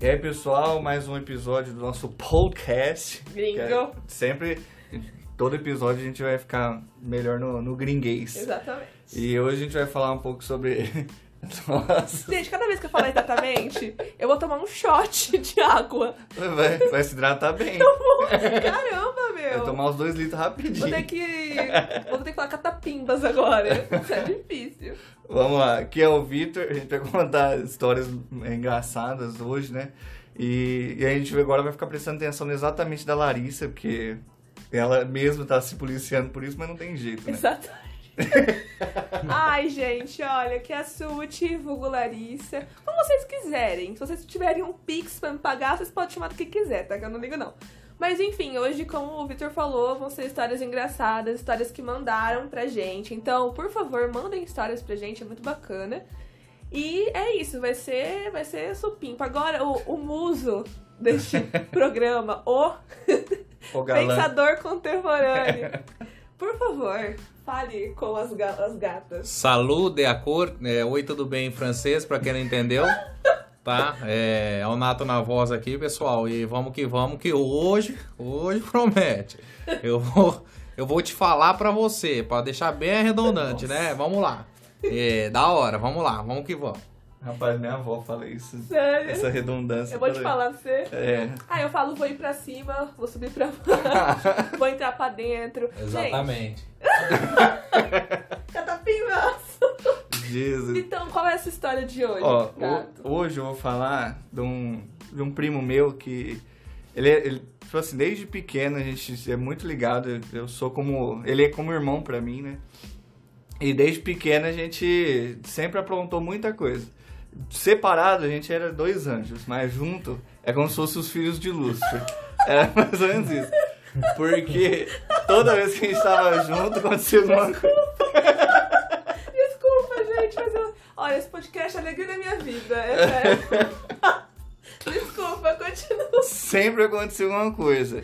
E aí, pessoal, mais um episódio do nosso podcast. Gringo. É sempre, todo episódio a gente vai ficar melhor no, no gringuês. Exatamente. E hoje a gente vai falar um pouco sobre. Nossa, Gente, cada vez que eu falar exatamente, eu vou tomar um shot de água. vai, vai se hidratar bem. Caramba, Vai meu. tomar os dois litros rapidinho. Vou ter que. Vou ter que falar catapimbas agora. Isso é difícil. Vamos lá, aqui é o Vitor, a gente vai contar histórias engraçadas hoje, né? E, e a gente agora vai ficar prestando atenção exatamente da Larissa, porque ela mesma tá se policiando por isso, mas não tem jeito, né? Exatamente. Ai, gente, olha, que é a Suti, vulgo Larissa. Como vocês quiserem. Se vocês tiverem um Pix pra me pagar, vocês podem chamar do que quiser, tá? Que eu não ligo, não. Mas enfim, hoje, como o Victor falou, vão ser histórias engraçadas, histórias que mandaram pra gente. Então, por favor, mandem histórias pra gente, é muito bacana. E é isso, vai ser, vai ser supimpa. Agora, o, o muso deste programa, o galã. pensador contemporâneo. Por favor, fale com as, ga- as gatas. Salut de acordo. É, Oi, tudo bem em francês, pra quem não entendeu. Tá? É, é o Nato na voz aqui, pessoal. E vamos que vamos, que hoje, hoje promete. Eu vou, eu vou te falar pra você, pra deixar bem arredondante, né? Vamos lá. É, da hora, vamos lá, vamos que vamos. Rapaz, minha avó fala isso. Sério? Essa redundância. Eu vou te falar pra você. É. Ah, eu falo, vou ir pra cima, vou subir pra baixo, vou entrar pra dentro. Exatamente. Gente, catapimbas. Jesus. Então, qual é essa história de hoje, Ó, o- hoje eu vou falar de um, de um primo meu que. Ele, é- ele, tipo assim, desde pequeno a gente é muito ligado. Eu sou como. Ele é como irmão pra mim, né? E desde pequeno a gente sempre aprontou muita coisa. Separado a gente era dois anjos, mas junto é como se fossem os filhos de Lúcifer. Era mais ou menos isso. Porque toda vez que a gente tava junto acontecia alguma coisa. Desculpa, gente, mas eu... Olha, esse podcast é a alegria da minha vida, é. Desculpa, continua. sempre aconteceu alguma coisa.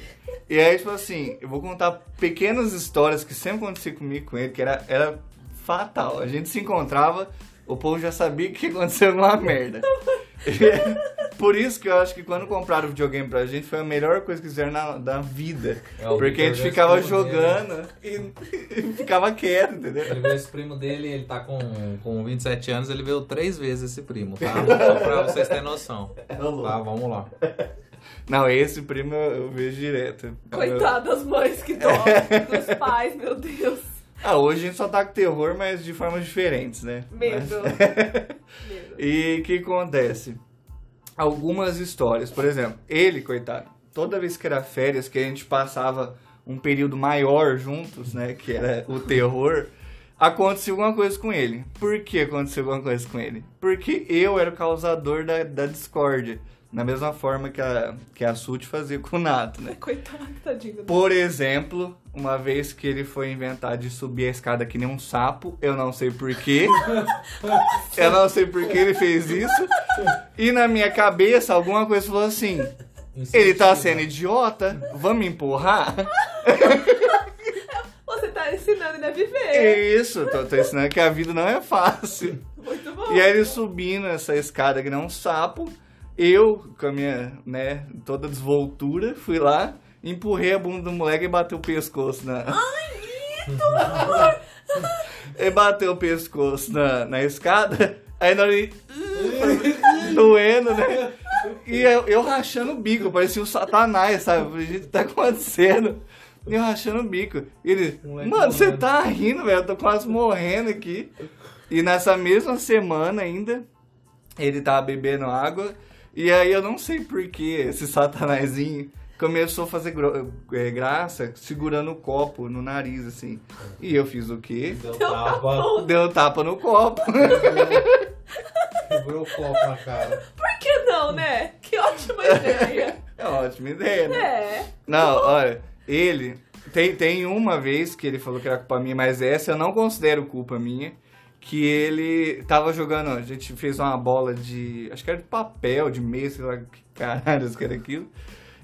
E aí, tipo assim, eu vou contar pequenas histórias que sempre acontecia comigo com ele, que era, era fatal. A gente se encontrava, o povo já sabia que ia acontecer alguma merda. Por isso que eu acho que quando compraram o videogame pra gente foi a melhor coisa que fizeram na, da vida. É, Porque a gente Victor ficava escutou jogando e, e ficava quieto, entendeu? Ele viu esse primo dele, ele tá com, com 27 anos, ele viu três vezes esse primo, tá? Só pra vocês terem noção. É louco. Tá, vamos lá. Não, esse primo eu, eu vejo direto. Coitado das mães que dó, dos pais, meu Deus. Ah, hoje a gente só tá com terror, mas de formas diferentes, né? Medo. Medo. E o que acontece? Algumas histórias, por exemplo, ele, coitado, toda vez que era férias, que a gente passava um período maior juntos, né, que era o terror, aconteceu alguma coisa com ele. Por que aconteceu alguma coisa com ele? Porque eu era o causador da, da discórdia, da mesma forma que a, que a Sult fazia com o Nato, né? Coitado, tadinho. Por exemplo, uma vez que ele foi inventar de subir a escada que nem um sapo, eu não sei porquê. eu não sei por que ele fez isso. E na minha cabeça, alguma coisa falou assim: ele tá sendo idiota, vamos empurrar? Você tá ensinando ele a É viver. isso, tô, tô ensinando que a vida não é fácil. Muito bom. E aí ele subindo essa escada que nem um sapo, eu, com a minha, né, toda desvoltura, fui lá, empurrei a bunda do moleque e bateu o pescoço na. Ele bateu o pescoço na, na escada, aí na hora ele. doendo, né? E eu, eu rachando o bico, parecia o satanás, sabe? Falei, gente, o que tá acontecendo? E eu rachando o bico. E ele, Moleque mano, você tá rindo, velho, eu tô quase morrendo aqui. E nessa mesma semana ainda, ele tava bebendo água. E aí eu não sei por que esse satanazinho começou a fazer eh, graça segurando o copo no nariz, assim. E eu fiz o quê? Deu tapa, Deu tapa no copo. quebrou o copo na cara. Por que não, né? Que ótima ideia. É uma ótima ideia, né? É. Não, olha, ele. Tem, tem uma vez que ele falou que era culpa minha, mas essa eu não considero culpa minha. Que ele tava jogando, a gente fez uma bola de. Acho que era de papel, de mesa, sei lá que caralho que era aquilo.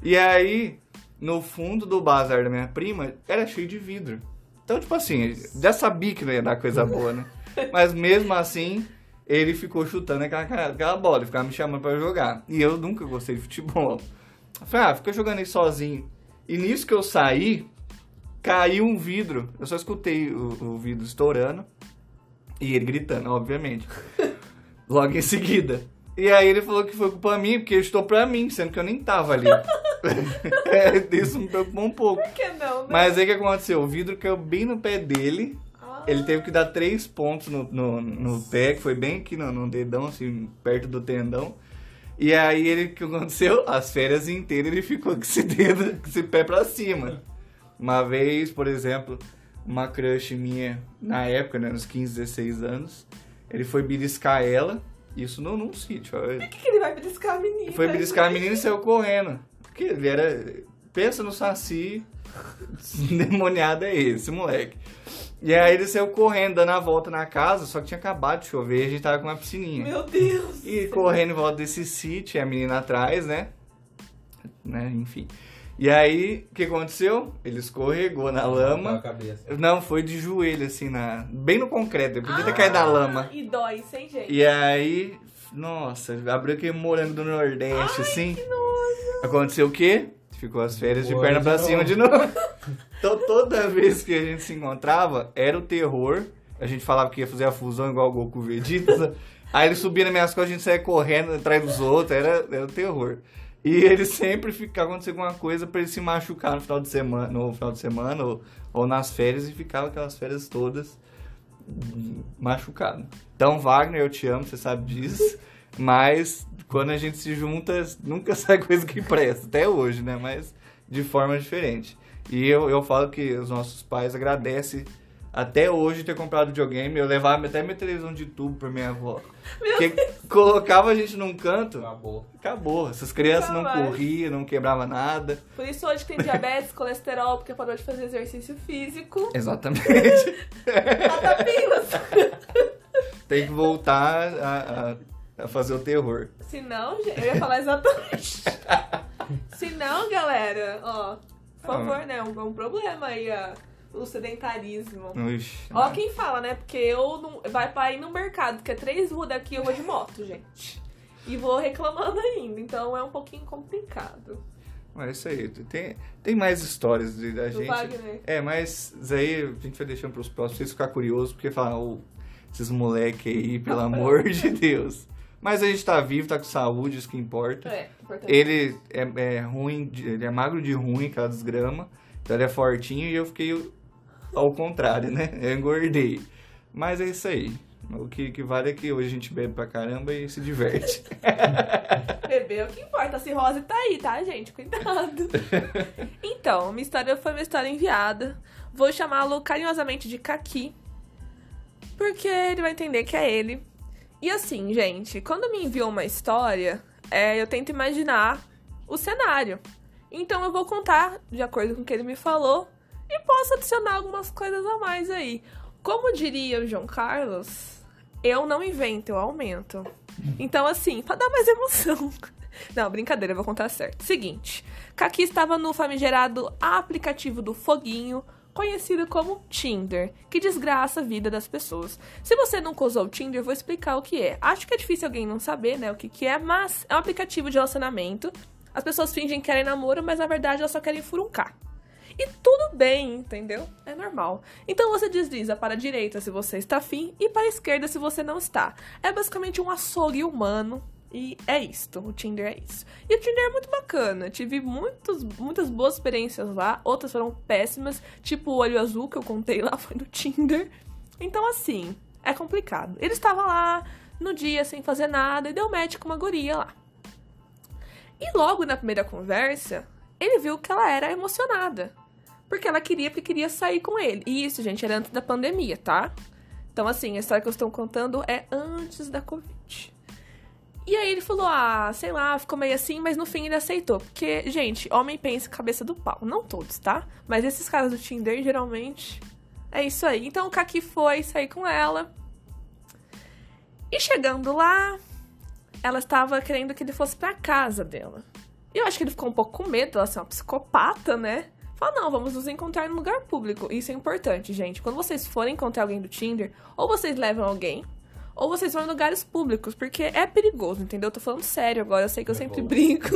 E aí, no fundo do bazar da minha prima, era cheio de vidro. Então, tipo assim, já sabia que não ia dar coisa boa, né? Mas mesmo assim, ele ficou chutando aquela, aquela bola, ficava me chamando pra jogar. E eu nunca gostei de futebol. Eu falei, ah, fica jogando aí sozinho. E nisso que eu saí, caiu um vidro. Eu só escutei o, o vidro estourando. E ele gritando, obviamente. Logo em seguida. E aí ele falou que foi culpa minha, porque estou pra mim, sendo que eu nem tava ali. é, isso me preocupou um pouco. Por que não? Né? Mas aí o que aconteceu? O vidro caiu bem no pé dele. Ah. Ele teve que dar três pontos no, no, no pé, que foi bem aqui no, no, dedão, assim, perto do tendão. E aí ele, o que aconteceu? As férias inteiras ele ficou com esse dedo, com esse pé pra cima. Uma vez, por exemplo, uma crush minha, na época, né, nos 15, 16 anos, ele foi beliscar ela, isso num, num sítio. Por que, que ele vai beliscar a menina? Foi beliscar a menina e saiu correndo. Porque ele era. Pensa no Saci, demoniado é esse, moleque. E aí ele saiu correndo, dando a volta na casa, só que tinha acabado de chover e a gente tava com uma piscininha. Meu Deus! E correndo em volta desse sítio, e a menina atrás, né? né? Enfim. E aí, o que aconteceu? Ele escorregou na lama. Não, foi de joelho, assim, na... bem no concreto. Ele podia ter caído na lama. E dói, sem jeito. E aí, nossa, abriu aquele morango do Nordeste, Ai, assim. Que nojo. Aconteceu o quê? Ficou as férias de perna de pra novo. cima de novo. então toda vez que a gente se encontrava, era o terror. A gente falava que ia fazer a fusão igual o Goku Vegeta. Aí ele subia nas minhas costas, a gente saía correndo atrás dos outros, era, era o terror. E ele sempre ficava acontecendo alguma coisa pra ele se machucar no final de semana, no final de semana ou, ou nas férias e ficava aquelas férias todas machucado. Então, Wagner, eu te amo, você sabe disso. Mas quando a gente se junta, nunca sai coisa que presta, até hoje, né? Mas de forma diferente. E eu, eu falo que os nossos pais agradecem até hoje ter comprado videogame. Eu levava até minha televisão de tubo pra minha avó. Porque colocava a gente num canto, Acabou. acabou. Essas crianças não Nunca mais. corriam, não quebrava nada. Por isso hoje tem diabetes, colesterol, porque parou de fazer exercício físico. Exatamente. Patapilas. Tem que voltar a, a- a fazer o terror. Se não, gente, eu ia falar exatamente. Se não, galera, ó, por favor, né? Um, um problema aí, ó, o sedentarismo. Ixi, Ó quem fala, né? Porque eu não. Vai pra ir no mercado, que é três ruas daqui, eu vou de moto, gente. E vou reclamando ainda, então é um pouquinho complicado. Mas é isso aí. Tem, tem mais histórias de- da Do gente. Wagner. É, mas isso aí a gente vai deixando pros próximos, pra vocês ficarem curiosos, porque falam, "Ô, esses moleque aí, pelo amor de Deus. Mas a gente tá vivo, tá com saúde, isso que importa. É, importante. Ele é, é ruim, ele é magro de ruim, aquela desgrama. Então ele é fortinho e eu fiquei ao contrário, né? Eu engordei. Mas é isso aí. O que, que vale é que hoje a gente bebe pra caramba e se diverte. Beber é o que importa. A cirrose tá aí, tá, gente? Cuidado. Então, minha história foi uma história enviada. Vou chamá-lo carinhosamente de Kaki. Porque ele vai entender que é ele. E assim, gente, quando me enviam uma história, é, eu tento imaginar o cenário. Então eu vou contar de acordo com o que ele me falou e posso adicionar algumas coisas a mais aí. Como diria o João Carlos, eu não invento, eu aumento. Então, assim, pra dar mais emoção. Não, brincadeira, eu vou contar certo. Seguinte, Kaki estava no famigerado aplicativo do Foguinho, conhecido como Tinder, que desgraça a vida das pessoas. Se você nunca usou o Tinder, eu vou explicar o que é. Acho que é difícil alguém não saber, né, o que, que é, mas é um aplicativo de relacionamento. As pessoas fingem que querem namoro, mas na verdade elas só querem furuncar. E tudo bem, entendeu? É normal. Então você desliza para a direita se você está afim e para a esquerda se você não está. É basicamente um açougue humano. E é isto, o Tinder é isso. E o Tinder é muito bacana. Tive muitos, muitas boas experiências lá, outras foram péssimas, tipo o olho azul que eu contei lá foi do Tinder. Então, assim, é complicado. Ele estava lá no dia sem fazer nada e deu match com uma guria lá. E logo na primeira conversa, ele viu que ela era emocionada. Porque ela queria, porque queria sair com ele. E isso, gente, era antes da pandemia, tá? Então, assim, a história que eu estou contando é antes da Covid. E aí ele falou, ah, sei lá, ficou meio assim, mas no fim ele aceitou. Porque, gente, homem pensa cabeça do pau. Não todos, tá? Mas esses caras do Tinder, geralmente, é isso aí. Então o Kaki foi sair com ela. E chegando lá, ela estava querendo que ele fosse pra casa dela. E eu acho que ele ficou um pouco com medo, ela ser uma psicopata, né? Falou, não, vamos nos encontrar em lugar público. Isso é importante, gente. Quando vocês forem encontrar alguém do Tinder, ou vocês levam alguém, ou vocês vão em lugares públicos, porque é perigoso, entendeu? Eu tô falando sério agora, eu sei que eu É sempre bom. brinco.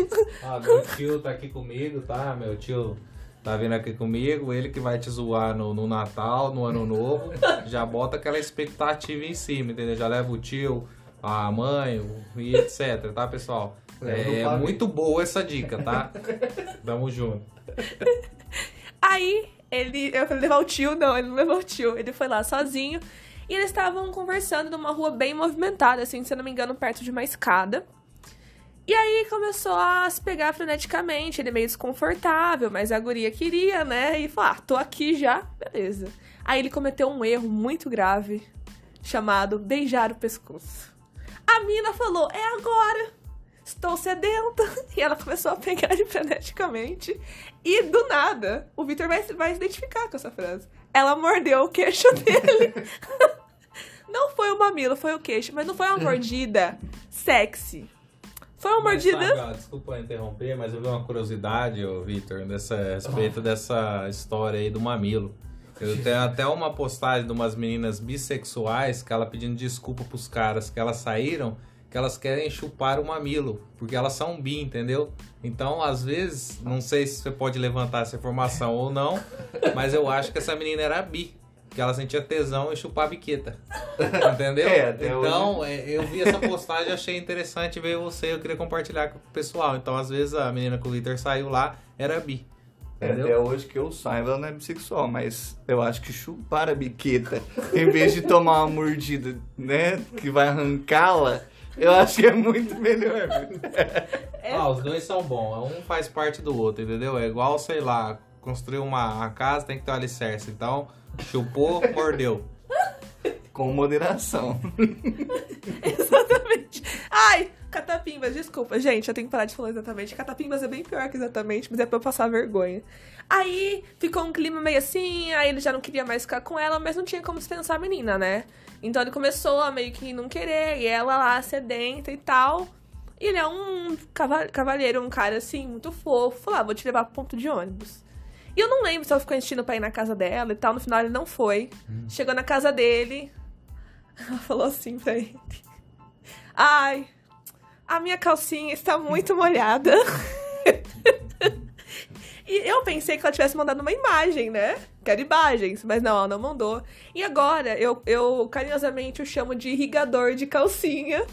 Ah, meu tio tá aqui comigo, tá? Meu tio tá vindo aqui comigo, ele que vai te zoar no, no Natal, no Ano Novo. Já bota aquela expectativa em cima, entendeu? Já leva o tio, a mãe o- e etc, tá, pessoal? É pavê. muito boa essa dica, tá? Tamo junto. Aí, ele. Eu falei levar o tio, não, ele não levou o tio. Ele foi lá sozinho. E eles estavam conversando numa rua bem movimentada, assim, se eu não me engano, perto de uma escada. E aí começou a se pegar freneticamente, ele meio desconfortável, mas a guria queria, né? E falou: ah, tô aqui já, beleza. Aí ele cometeu um erro muito grave, chamado beijar o pescoço. A mina falou: é agora! Estou sedenta! E ela começou a pegar ele freneticamente. E do nada, o Victor vai, vai se identificar com essa frase. Ela mordeu o queixo dele. não foi o mamilo, foi o queixo, mas não foi uma mordida sexy. Foi uma Mas, mordida. sabe, desculpa interromper, mas eu vi uma curiosidade, ô, Vitor, dessa, a respeito dessa história aí do mamilo. Eu tenho até uma postagem de umas meninas bissexuais que ela pedindo desculpa pros caras que elas saíram, que elas querem chupar o mamilo, porque elas são bi, entendeu? Então, às vezes, não sei se você pode levantar essa informação ou não, mas eu acho que essa menina era bi. Que ela sentia tesão em chupar a biqueta. Entendeu? É, então, é, eu vi essa postagem, achei interessante ver você, eu queria compartilhar com o pessoal. Então, às vezes, a menina que o Vitor saiu lá era bi. É, Entendeu? Até hoje que eu saiba, ela não é bissexual, mas eu acho que chupar a biqueta, em vez de tomar uma mordida, né, que vai arrancá-la, eu acho que é muito melhor. viu? Ah, os dois são bons. Um faz parte do outro, entendeu? É igual, sei lá, construir uma, uma casa tem que ter um alicerce. Então, chupou, mordeu. Com moderação. Exatamente. Ai, catapimbas, desculpa, gente, eu tenho que parar de falar exatamente. Catapimbas é bem pior que exatamente, mas é pra eu passar vergonha. Aí ficou um clima meio assim, aí ele já não queria mais ficar com ela, mas não tinha como dispensar a menina, né? Então ele começou a meio que não querer, e ela lá sedenta e tal. E ele é um cava- cavalheiro, um cara assim, muito fofo. Falou, ah, vou te levar pro ponto de ônibus. E eu não lembro se ela ficou insistindo pra ir na casa dela e tal. No final ele não foi. Chegou na casa dele. Ela falou assim pra ele. Ai, a minha calcinha está muito molhada. e eu pensei que ela tivesse mandado uma imagem, né? Quero imagens, mas não, ela não mandou. E agora eu, eu carinhosamente o chamo de irrigador de calcinha.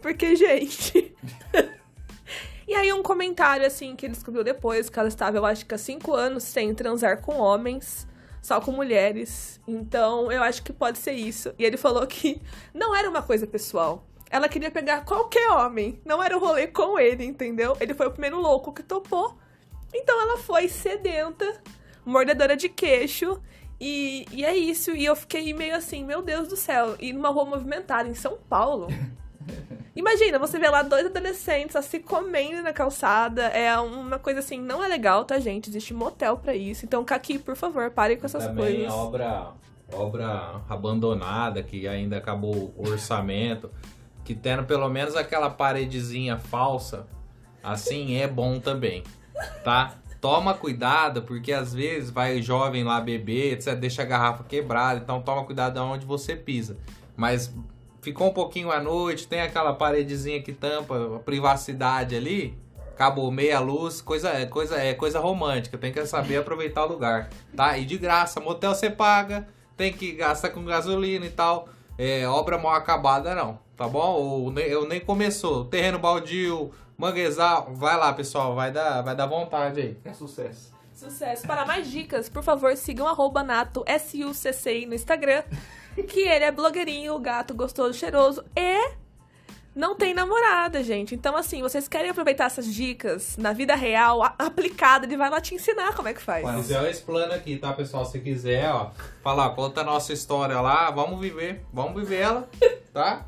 Porque, gente. e aí, um comentário assim que ele descobriu depois, que ela estava, eu acho que há cinco anos sem transar com homens só com mulheres. Então, eu acho que pode ser isso. E ele falou que não era uma coisa pessoal. Ela queria pegar qualquer homem. Não era o rolê com ele, entendeu? Ele foi o primeiro louco que topou. Então ela foi sedenta, mordedora de queixo. E, e é isso. E eu fiquei meio assim, meu Deus do céu. E numa rua movimentada em São Paulo. Imagina, você vê lá dois adolescentes se comendo na calçada. É uma coisa assim, não é legal, tá, gente? Existe motel pra isso. Então, Kaki, por favor, pare com essas Também coisas. obra, obra abandonada, que ainda acabou o orçamento, que tendo pelo menos aquela paredezinha falsa, assim é bom também, tá? Toma cuidado, porque às vezes vai jovem lá beber, etc, deixa a garrafa quebrada, então toma cuidado aonde você pisa. Mas ficou um pouquinho à noite, tem aquela paredezinha que tampa a privacidade ali, acabou meia luz, coisa é coisa é coisa romântica, tem que saber aproveitar o lugar, tá? E de graça, motel você paga, tem que gastar com gasolina e tal. É, obra mal acabada não, tá bom? Ou nem, eu nem começou, terreno baldio, manguezal, vai lá, pessoal, vai dar vai dar vontade aí. É sucesso. Sucesso. Para mais dicas, por favor, sigam arroba Nato S-U-C-C-I no Instagram. Que ele é blogueirinho, gato gostoso, cheiroso e não tem namorada, gente. Então, assim, vocês querem aproveitar essas dicas na vida real, a- aplicada, ele vai lá te ensinar como é que faz. Ué. Se quiser, eu explano aqui, tá, pessoal? Se quiser, ó, falar, conta a nossa história lá, vamos viver, vamos viver ela, tá?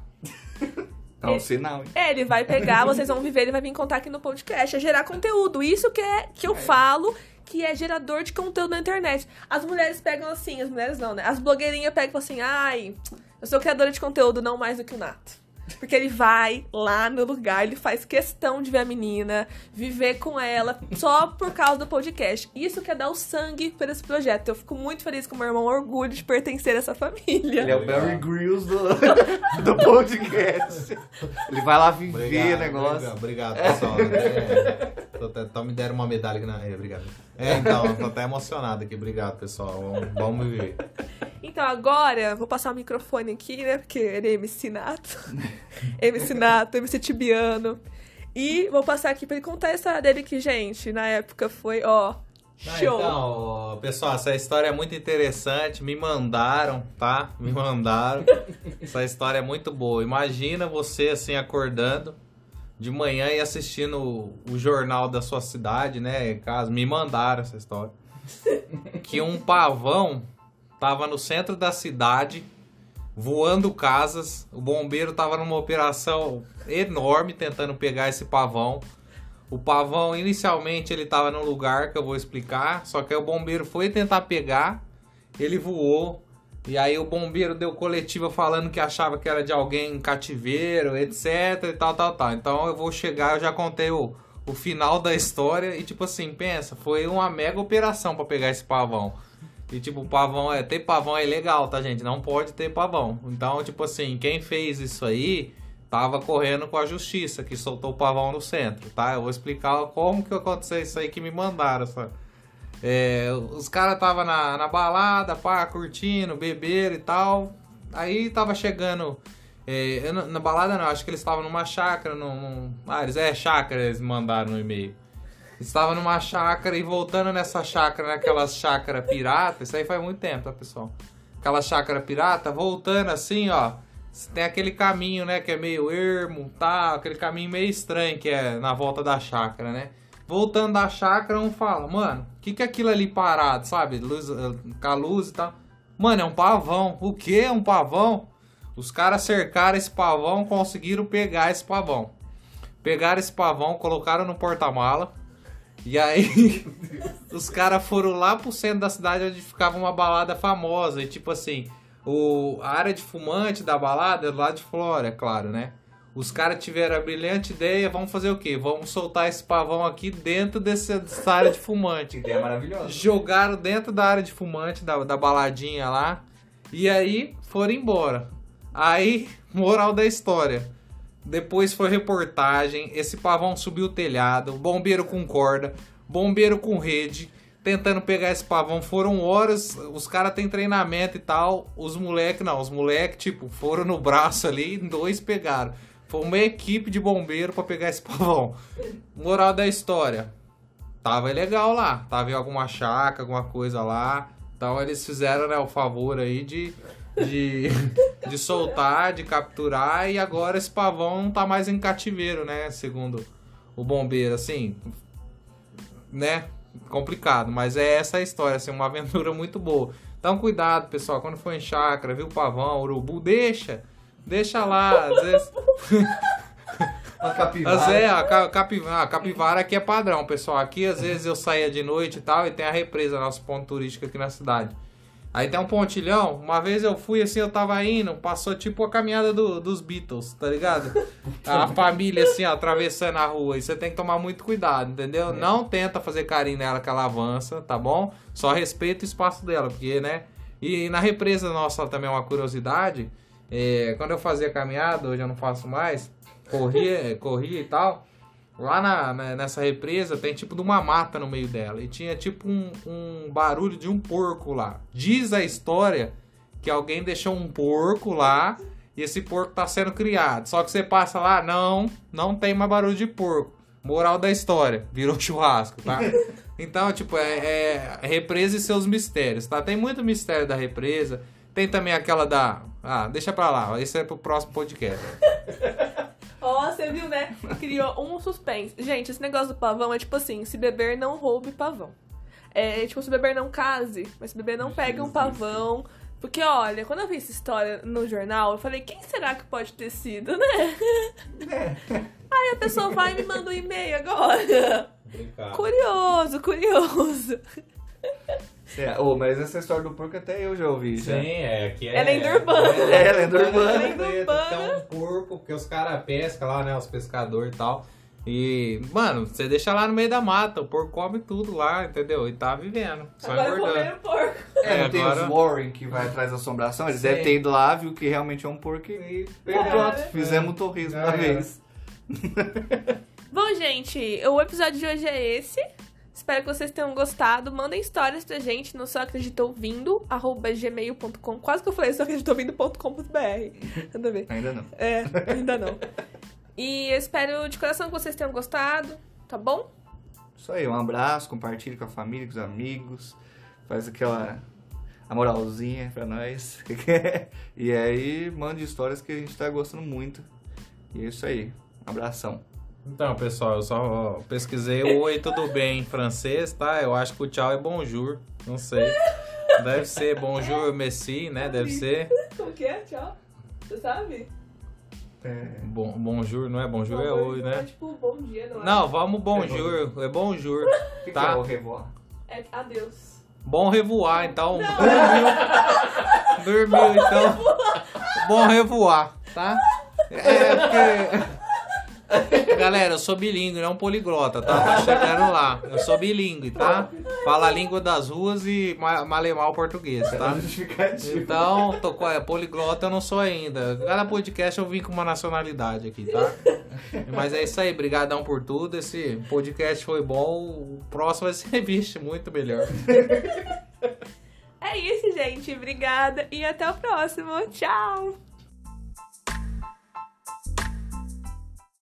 É um sinal, hein? É, ele vai pegar, vocês vão viver, ele vai vir contar aqui no podcast. É gerar conteúdo. Isso que, é, que eu falo que é gerador de conteúdo na internet. As mulheres pegam assim, as mulheres não, né? As blogueirinhas pegam e assim, ai, eu sou criadora de conteúdo, não mais do que o Nato. Porque ele vai lá no lugar, ele faz questão de ver a menina, viver com ela, só por causa do podcast. Isso que é dar o sangue para esse projeto. Eu fico muito feliz com o meu irmão, orgulho de pertencer a essa família. Ele é o Barry Grylls do, do podcast. Ele vai lá viver Obrigado, o negócio. Obrigado, obrigado, pessoal. É, então me deram uma medalha aqui na. Obrigado. É, então, tô até emocionado aqui. Obrigado, pessoal. Vamos, vamos viver. Então agora, vou passar o microfone aqui, né? Porque ele é MC Nato. MC Nato, MC Tibiano. E vou passar aqui pra ele contar a história dele que, gente, na época foi, ó, Ah, show. então, pessoal, essa história é muito interessante. Me mandaram, tá? Me mandaram. essa história é muito boa. Imagina você assim acordando de manhã e assistindo o, o jornal da sua cidade, né? Em casa, me mandaram essa história. Que um pavão tava no centro da cidade voando casas. O bombeiro tava numa operação enorme tentando pegar esse pavão. O pavão, inicialmente, ele tava num lugar que eu vou explicar, só que aí o bombeiro foi tentar pegar, ele voou, e aí o bombeiro deu coletiva falando que achava que era de alguém em cativeiro, etc, e tal, tal, tal. Então eu vou chegar, eu já contei o, o final da história, e tipo assim, pensa, foi uma mega operação pra pegar esse pavão. E tipo, pavão é. Ter pavão é ilegal, tá, gente? Não pode ter pavão. Então, tipo assim, quem fez isso aí tava correndo com a justiça, que soltou o pavão no centro, tá? Eu vou explicar como que aconteceu isso aí que me mandaram. Essa... É, os caras tava na, na balada, pá, curtindo, beberam e tal. Aí tava chegando. é, não- na balada não, acho que eles estavam numa chácara. Num- ah, eles é chácara, eles mandaram no e-mail. Estava numa chácara e voltando nessa chácara, naquela chácara pirata. Isso aí faz muito tempo, tá, pessoal? Aquela chácara pirata, voltando assim, ó. Tem aquele caminho, né, que é meio ermo, tá? Aquele caminho meio estranho que é na volta da chácara, né? Voltando da chácara, um fala, mano, o que que é aquilo ali parado, sabe? Luz, eh, com a luz e tal. Mano, é um pavão. O que é um pavão? Os caras cercaram esse pavão, conseguiram pegar esse pavão. Pegaram esse pavão, colocaram no porta-mala. E aí, os caras foram lá pro centro da cidade onde ficava uma balada famosa. E tipo assim, o, a área de fumante da balada é do lado de fora, é claro, né? Os caras tiveram a brilhante ideia, vamos fazer o quê? Vamos soltar esse pavão aqui dentro desse- dessa área de fumante. Ideia maravilhosa. Jogaram dentro da área de fumante, da, da baladinha lá. E aí foram embora. Aí, moral da história. Depois foi reportagem. Esse pavão subiu o telhado. Bombeiro com corda. Bombeiro com rede. Tentando pegar esse pavão. Foram horas. Os caras têm treinamento e tal. Os moleques, não. Os moleques, tipo, foram no braço ali. Dois pegaram. Foi uma equipe de bombeiro pra pegar esse pavão. Moral da história tava legal lá. Tava em alguma chácara, alguma coisa lá. Então eles fizeram né, o favor aí de, de, de soltar, de capturar. E agora esse pavão não tá mais em cativeiro, né? Segundo o bombeiro, assim. Né? Complicado. Mas é essa a história, assim, uma aventura muito boa. Então cuidado, pessoal. Quando for em chácara, viu o pavão, urubu, deixa. Deixa lá. Às vezes... Uma Mas capivara. é, a, ca- capivara, a capivara aqui é padrão, pessoal. Aqui às vezes eu saía de noite e tal, e tem a represa, nosso ponto turístico aqui na cidade. Aí tem um pontilhão, uma vez eu fui assim, eu tava indo, passou tipo a caminhada do- dos Beatles, tá ligado? A família assim, ó, atravessando a rua. E você tem que tomar muito cuidado, entendeu? Não tenta fazer carinho nela que ela avança, tá bom? Só respeita o espaço dela, porque, né? E na represa nossa também é uma curiosidade. É, quando eu fazia caminhada, hoje eu não faço mais, corria, corria e tal. Lá na, na- nessa represa tem tipo de uma mata no meio dela. E tinha tipo um, um barulho de um porco lá. Diz a história que alguém deixou um porco lá e esse porco tá sendo criado. Só que você passa lá, não, não tem mais barulho de porco. Moral da história, virou churrasco, tá? Então, tipo, é, é represa e seus mistérios, tá? Tem muito mistério da represa. Tem também aquela da. Ah, deixa pra lá, esse é pro próximo podcast. Ó, você viu, né? Criou um suspense. Gente, esse negócio do pavão é tipo assim: se beber, não roube pavão. É tipo, se beber, não case, mas se beber, não pegue um pavão. Porque, olha, quando eu vi essa história no jornal, eu falei, quem será que pode ter sido, né? Aí a pessoa vai e me manda um e-mail agora. Curioso, curioso. É, oh, mas essa história do porco até eu já ouvi. já. Sim, é que é. É lenda urbana. É, lenda urbana. Lenda urbana. Tem um porco, porque os caras pescam lá, né? Os pescadores e tal. E, mano, você deixa lá no meio da mata, o porco come tudo lá, entendeu? E tá vivendo. Só Agora engordando. porco. É, não tem agora- os Warren que vai atrás da assombração. Eles Sim. devem ter ido lá, viu que realmente é um porco e pronto, fizemos o torresmo Já uma era. vez. Bom, gente, o episódio de hoje é esse. Espero que vocês tenham gostado. Mandem histórias pra gente no Só Acreditou Vindo, arroba gmail.com. Quase que eu falei só acreditouvindo.com.br. Nada a ver. Ainda não. É, ainda não. E eu espero de coração que vocês tenham gostado, tá bom? Isso aí, um abraço, compartilhe com a família, com os amigos. Faz aquela a moralzinha pra nós. e aí, mande histórias que a gente tá gostando muito. E é isso aí. Um abração. Então, pessoal, eu só pesquisei o Oi, tudo bem em francês, tá? Eu acho que o tchau é bonjour, não sei. Deve ser bonjour, merci, né? Deve ser. Como que é? Tchau. Você sabe? Bon, bonjour, não é bonjour, é oi, É né? tipo, bom dia, não é? Não, vamos bonjour, é bonjour, O que, tá? que é o revoar? É adeus. Bom revoar, então. Dormiu. Dormiu, então. Bom revoar, tá? É porque. Galera, eu sou bilíngue, não poliglota, tá? Tá chegando lá. Eu sou bilíngue, tá? Fala a língua das ruas e ma- malemar o português, tá? Justificativo. Então, tô com é, poliglota eu não sou ainda. Cada podcast eu vim com uma nacionalidade aqui, tá? Mas é isso aí, brigadão por tudo. Esse podcast foi bom. O próximo vai ser, vixe, muito melhor. É isso, gente. Obrigada e até o próximo. Tchau!